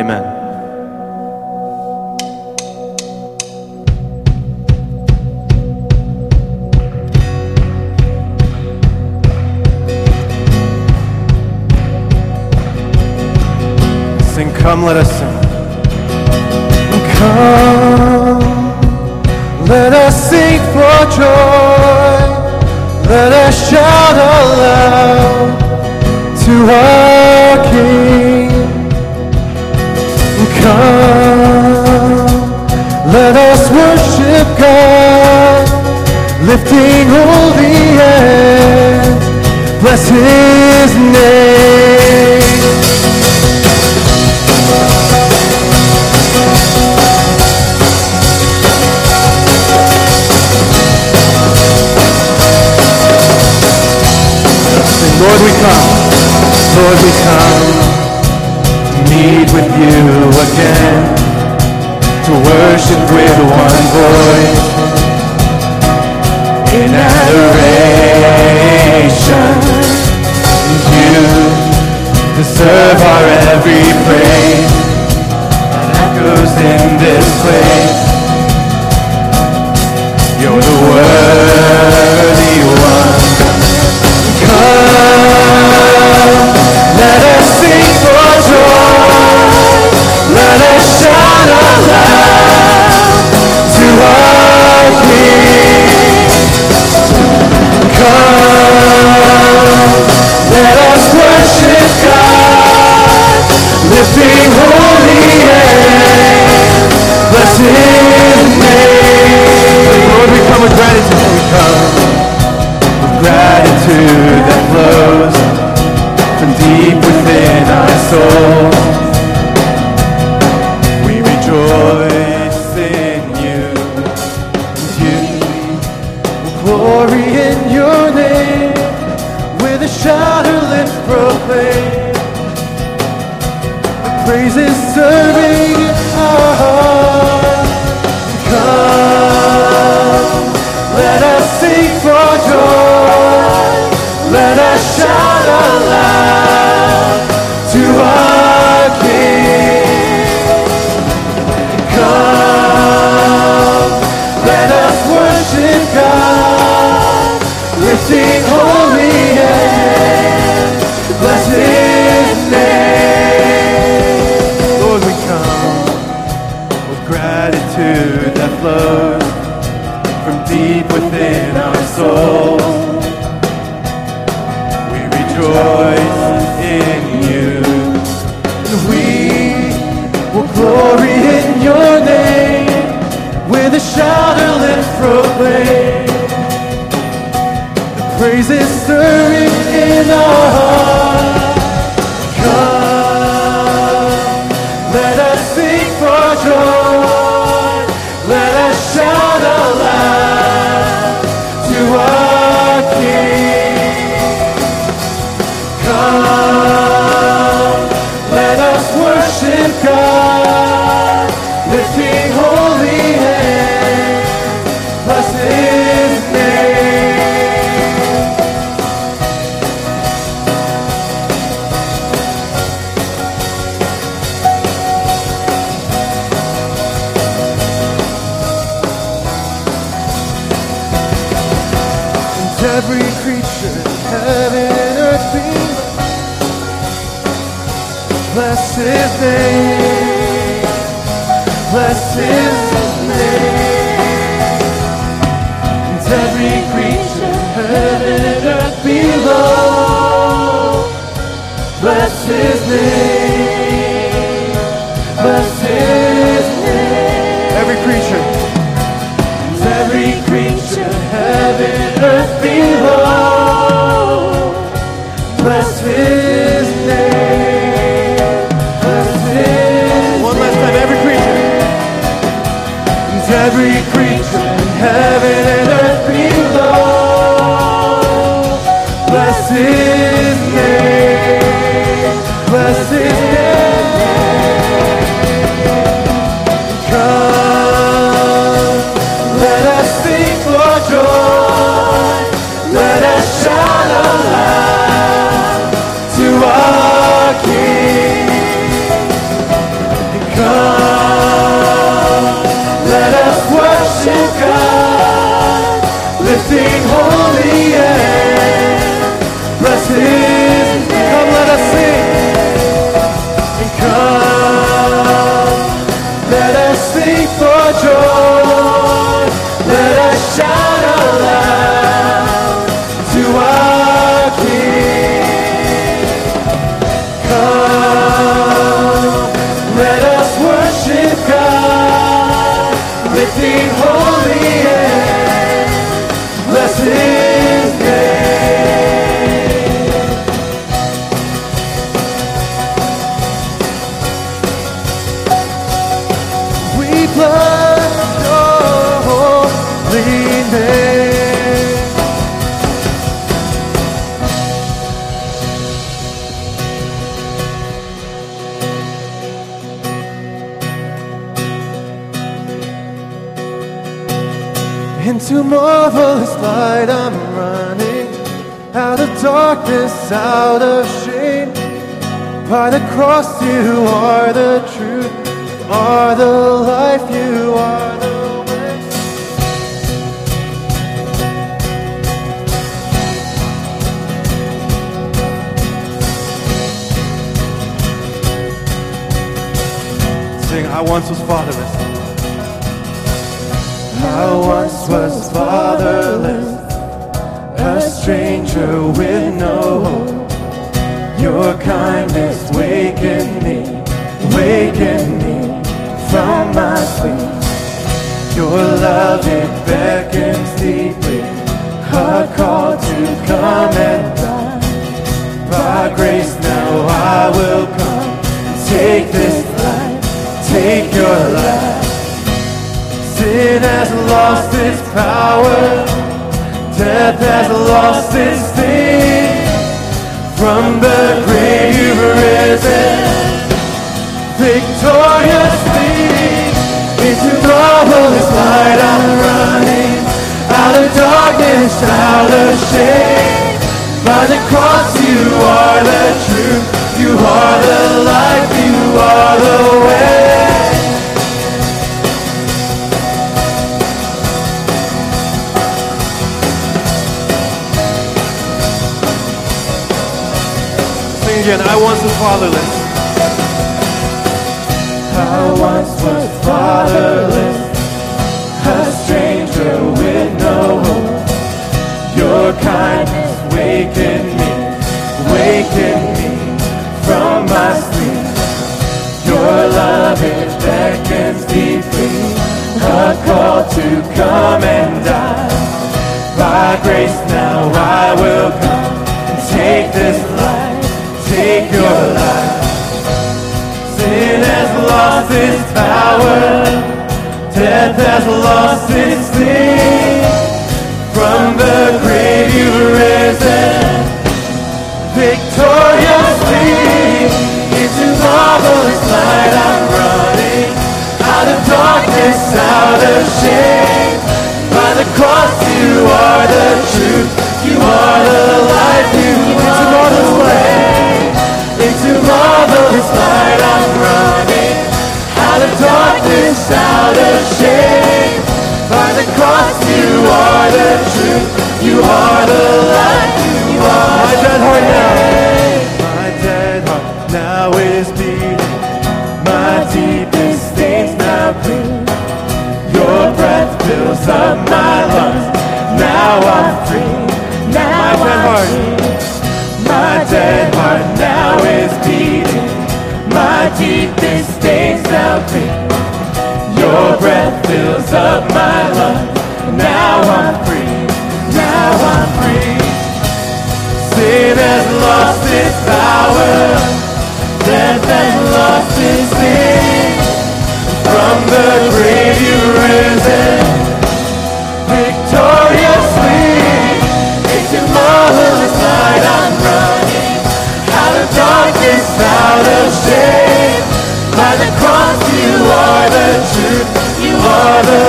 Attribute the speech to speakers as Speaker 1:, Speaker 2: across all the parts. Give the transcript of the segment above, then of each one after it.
Speaker 1: Amen. Sing, come, let us sing.
Speaker 2: Come, let us sing for joy. Let us shout aloud to us. God, lifting the hands, bless his name.
Speaker 1: Sing, Lord, we come, Lord, we come, meet with you again to worship with one voice in adoration. You deserve our every praise that echoes in this place. You're the worthy one.
Speaker 2: Come, let us sing for joy. Let us shout out. holy name. Bless his name. blessed, blessed. I once was fatherless. I once was fatherless, a stranger with no hope. Your kindness wakened me, wakened me from my sleep. Your love it beckons deeply, a call to come and die. By grace now I will come. Take this take your life. Sin has lost its power. Death has lost its sting. From the grave you've risen. Victoriously. Into marvelous light I'm running. Out of darkness, out of shame. By the cross you are the truth. You are the life. You are the way. Again. I once was fatherless. I once was fatherless, a stranger with no hope. Your kindness wakened me, wakened me from my sleep. Your love it beckons deeply, a call to come and die. By grace now I will come and take this life, take your life. Sin has lost its power, death has lost its sting. From the grave you've risen, victoriously. Into marvelous light I'm running, out of darkness, out of shame. By the cross you are the truth, you are the life, marvelous light I'm running, out of darkness, out of shame. By the cross you are the truth, you are the light, you are my dead heart now. My dead heart now is beating, my deepest stains now clean. Your breath fills up my lungs. Now I'm free. Now my dead heart. My dead heart deepest now clean. Your breath fills up my lungs. Now I'm free. Are the truth. You are the.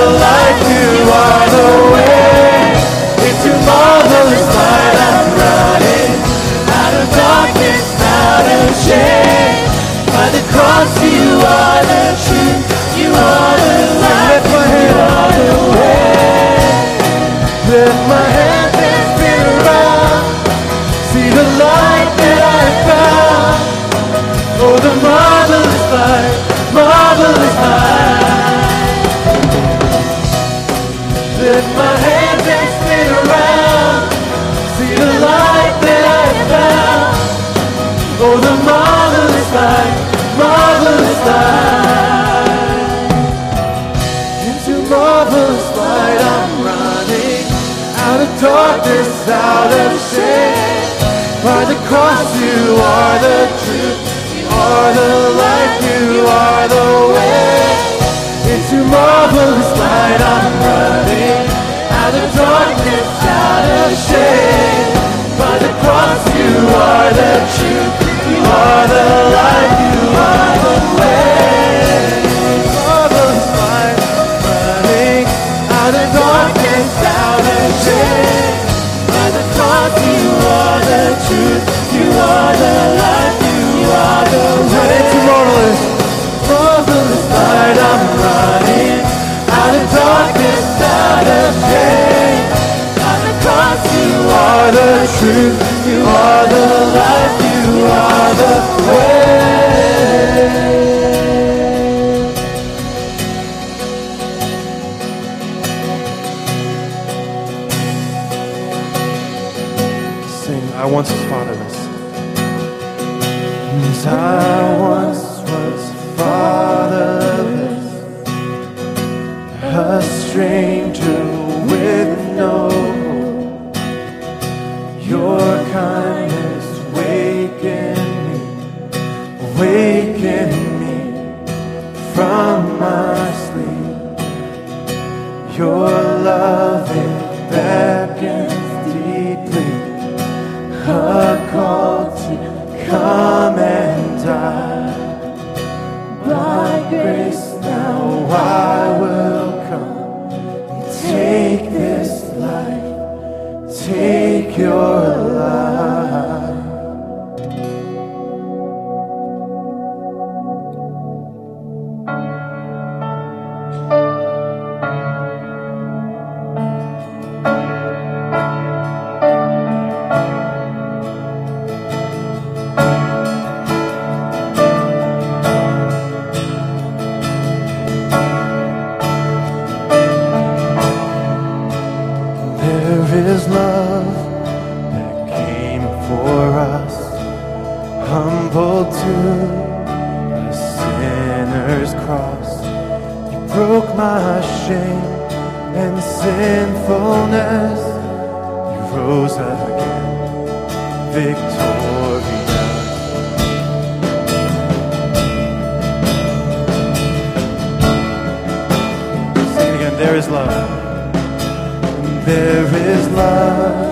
Speaker 2: You are the way. Into marvelous light I'm running. Out of darkness, out of shame. By the cross you are the truth. You are the. You are the way. Lift my hands My hands and spin around. See the light that I found. Oh, the marvelous light, marvelous light. Into marvelous light I'm running. Out of darkness, out of shame. By the cross you are the truth. You are the light, you are the way. Into marvelous light I'm running. Out of darkness, out of shame. By the cross you are the truth. You are the light, you are awaken me from my sleep. Your love it beckons deeply, a call to come and die. stumbled to a sinner's cross. You broke my shame and sinfulness. You rose again, victorious. Sing it again. There is love. There is love.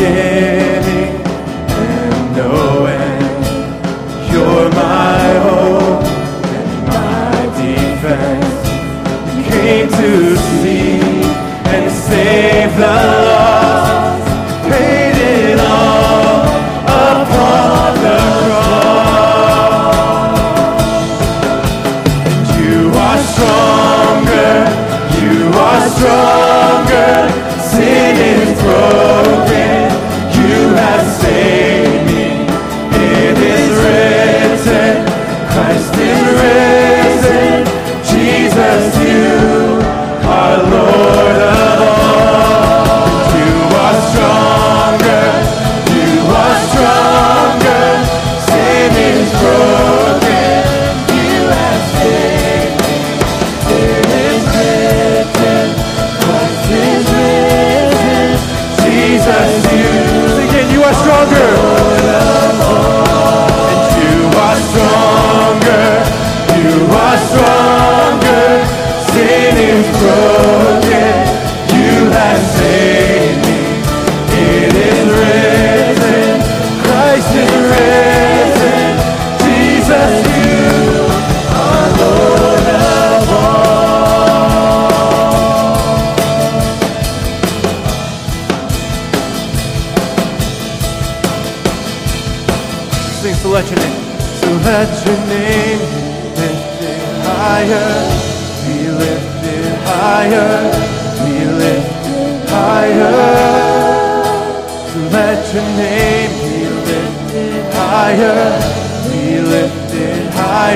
Speaker 2: yeah.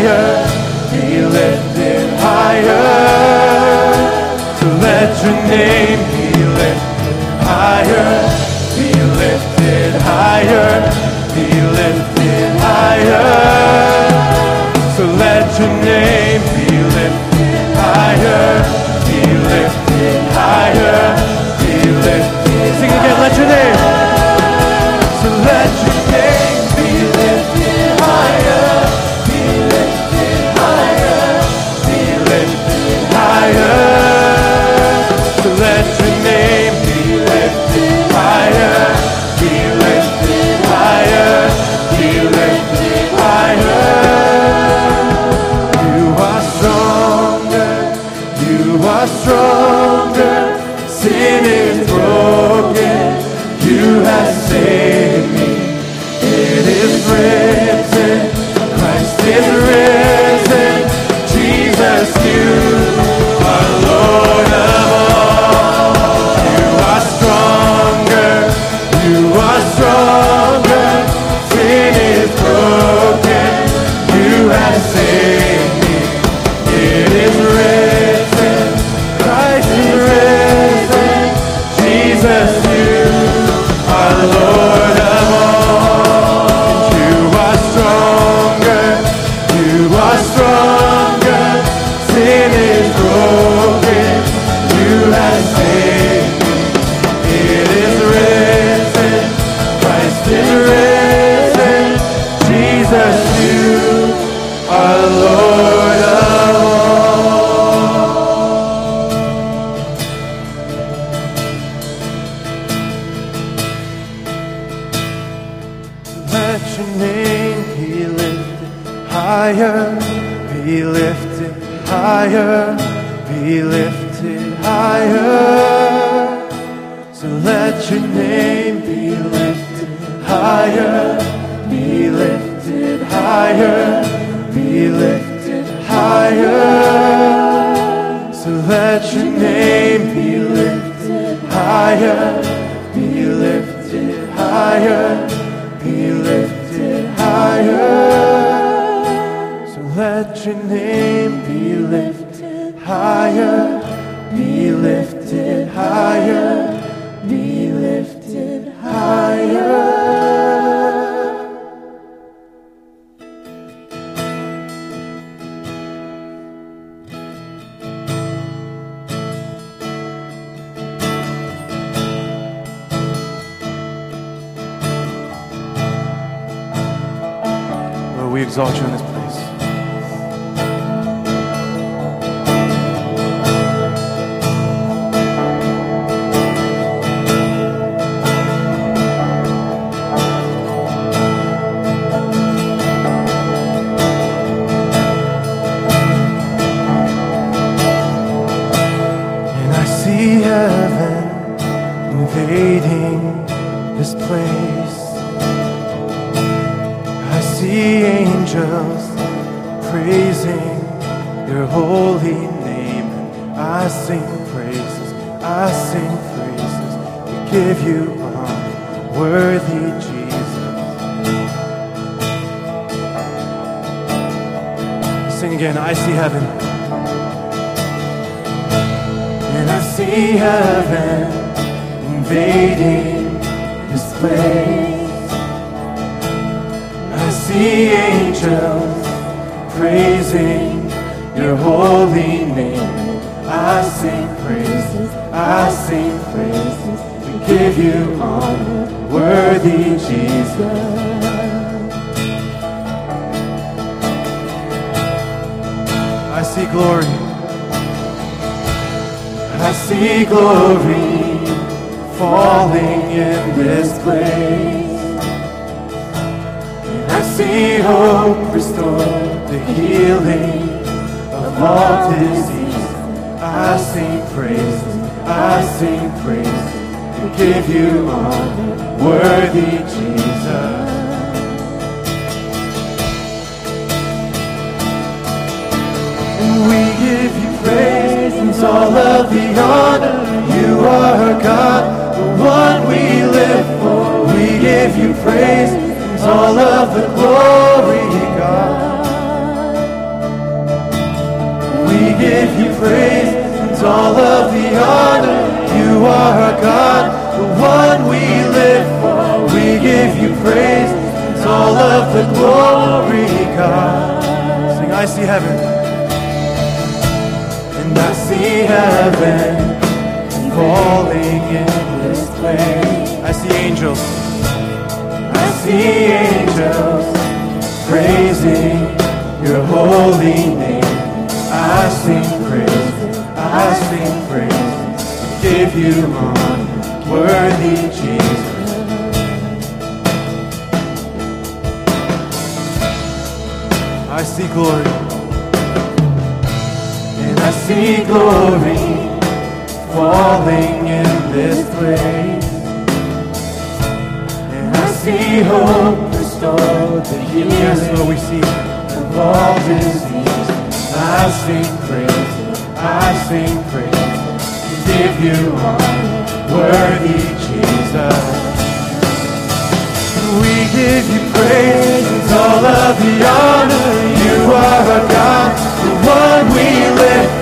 Speaker 2: Higher, be lifted
Speaker 1: higher. To let your name higher, be lifted higher, be lifted higher. So let your name be lifted higher, be lifted higher, be lifted higher. So let your name be lifted higher, be lifted higher, higher, be lifted higher, be lifted higher. Lord, we exalt you in this place. Again, I see heaven. And I see heaven invading this place. I see angels praising your holy name. I sing praises, I sing praises. We give you honor, worthy Jesus. See glory. I see glory falling in this place. And I see hope restored, the healing of all disease. I sing praises, I sing praises. We give you honor, worthy Jesus. all of the honor. You are our God, the one we live for. We give you praise, all of the glory, God. We give you praise, all of the honor. You are our God, the one we live for. We give you praise, all of the glory, God. Sing, I see heaven. I see heaven falling in this place. I see angels. I see angels praising your holy name. I sing praise. I sing praise. Give you honor, worthy Jesus. I see glory. glory falling in this place. And I see hope restored, the healing yes, Lord, we see of all disease. I sing praise, I sing praise, If you are worthy Jesus. We give you praise, all of the honor. You are our God, the one we live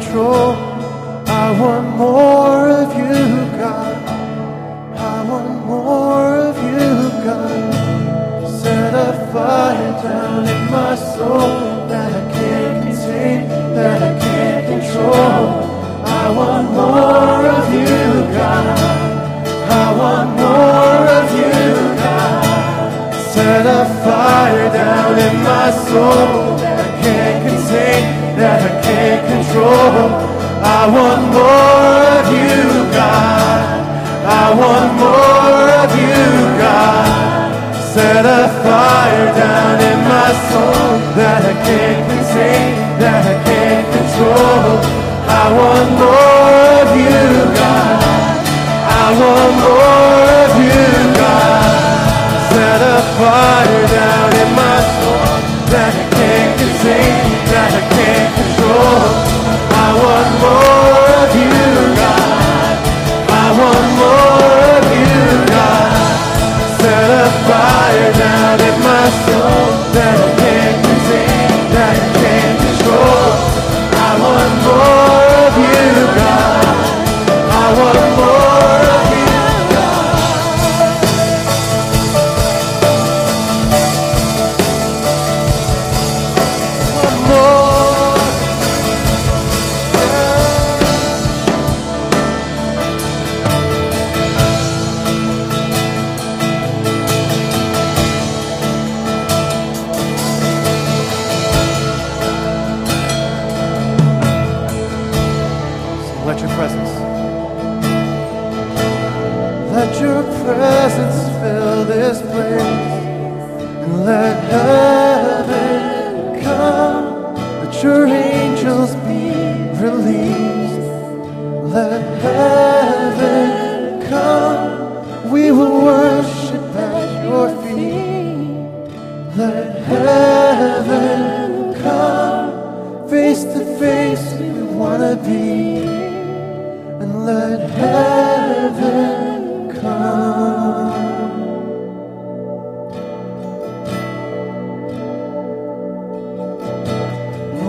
Speaker 1: control. I want more. set a fire down in my soul that I can't contain, that I can't control. I want more of you, God. I want more of you, God. Set a fire down in my soul that I can't contain, that I can't control. I want more. soul that